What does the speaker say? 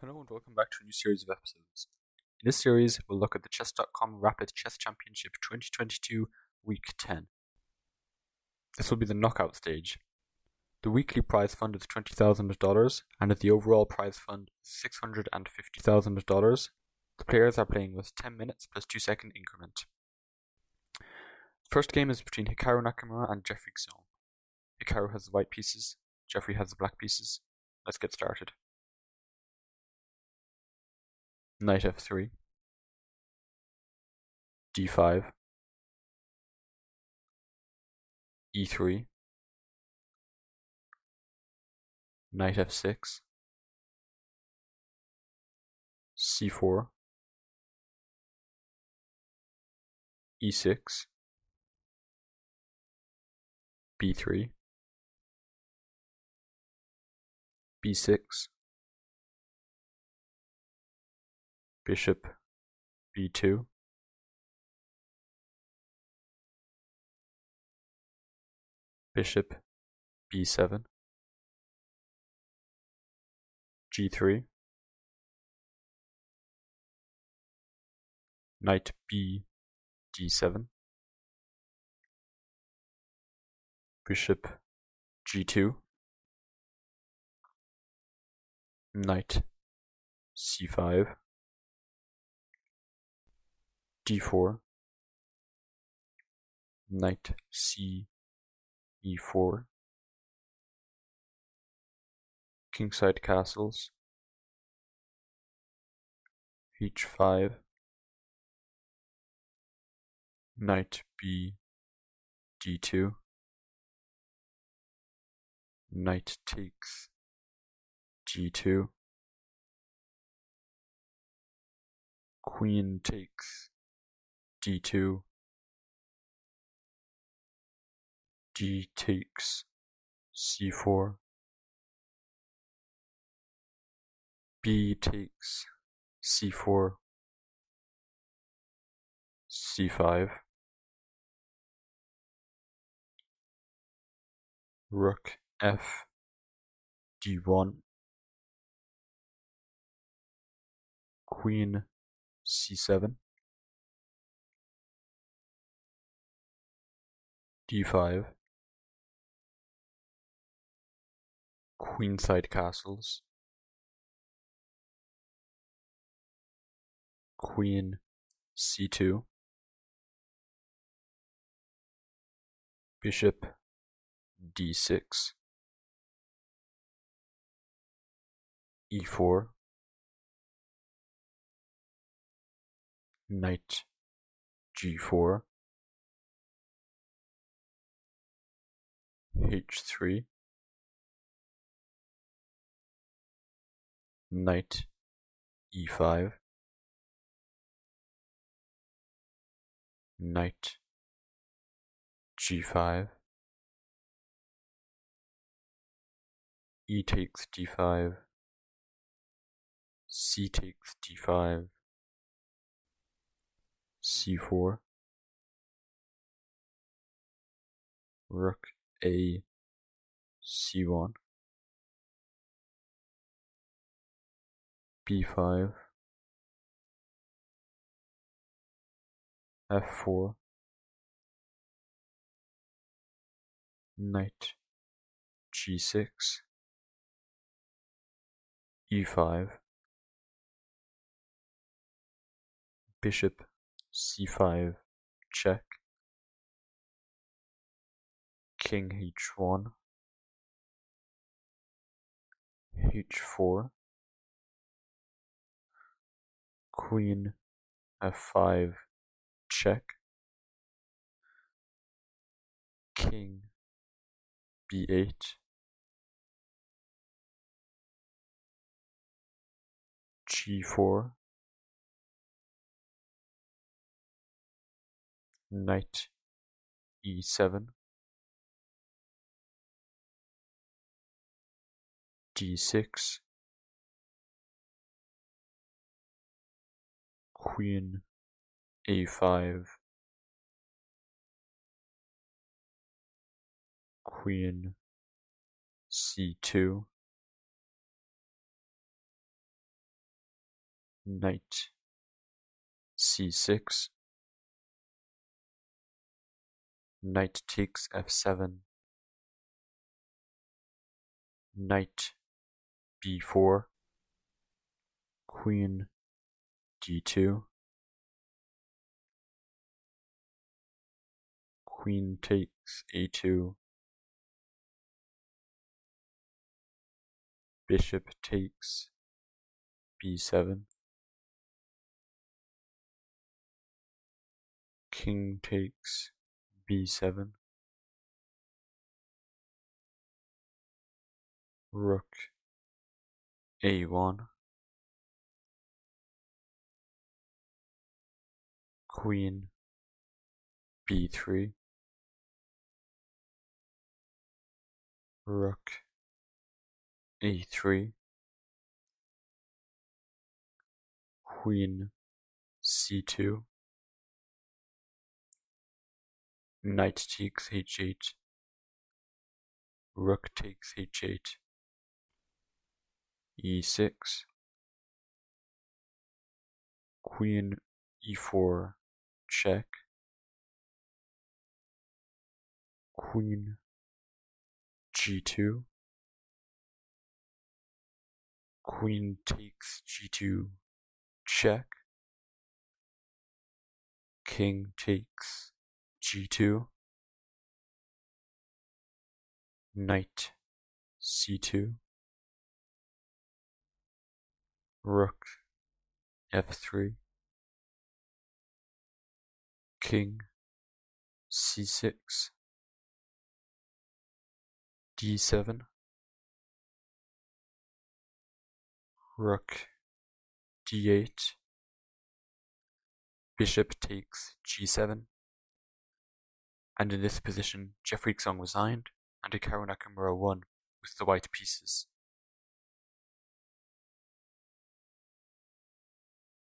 Hello and welcome back to a new series of episodes. In this series, we'll look at the Chess.com Rapid Chess Championship 2022 Week 10. This will be the knockout stage. The weekly prize fund is $20,000 and the overall prize fund is $650,000. The players are playing with 10 minutes plus 2 second increment. First game is between Hikaru Nakamura and Jeffery Xiong. Hikaru has the white pieces, Jeffery has the black pieces. Let's get started. Knight f3, d5, e3, knight f6, c4, e6, b3, b6, bishop b2 bishop b7 g3 knight b d7 bishop g2 knight c5 d4 knight c e4 kingside castles. H5 knight b d2 knight takes g2 queen takes d2 d takes c4 b takes c4 c5 rook f d1 queen c7 d5 queenside castles. Queen c2 bishop d6 e4 knight g4 h3 knight e5 knight g5 e takes d5 c takes d5 c4 rook a c1 b5 f4 knight g6 e5 bishop c5 check king h1 h4 queen f5 check. King b8 g4 knight e7 d6 queen a5 queen c2 knight c6, knight takes f7, knight b4, queen d2, queen takes a2, bishop takes b7, king takes b7, rook a1, queen b3, rook a3, queen c2, knight takes h8, rook takes h8, e6, queen e4 check, queen g2, queen takes g2 check, king takes g2, knight c2, rook f3, king c6, d7, rook d8, bishop takes g7, and in this position Jeffery Xiong resigned and Hikaru Nakamura won with the white pieces.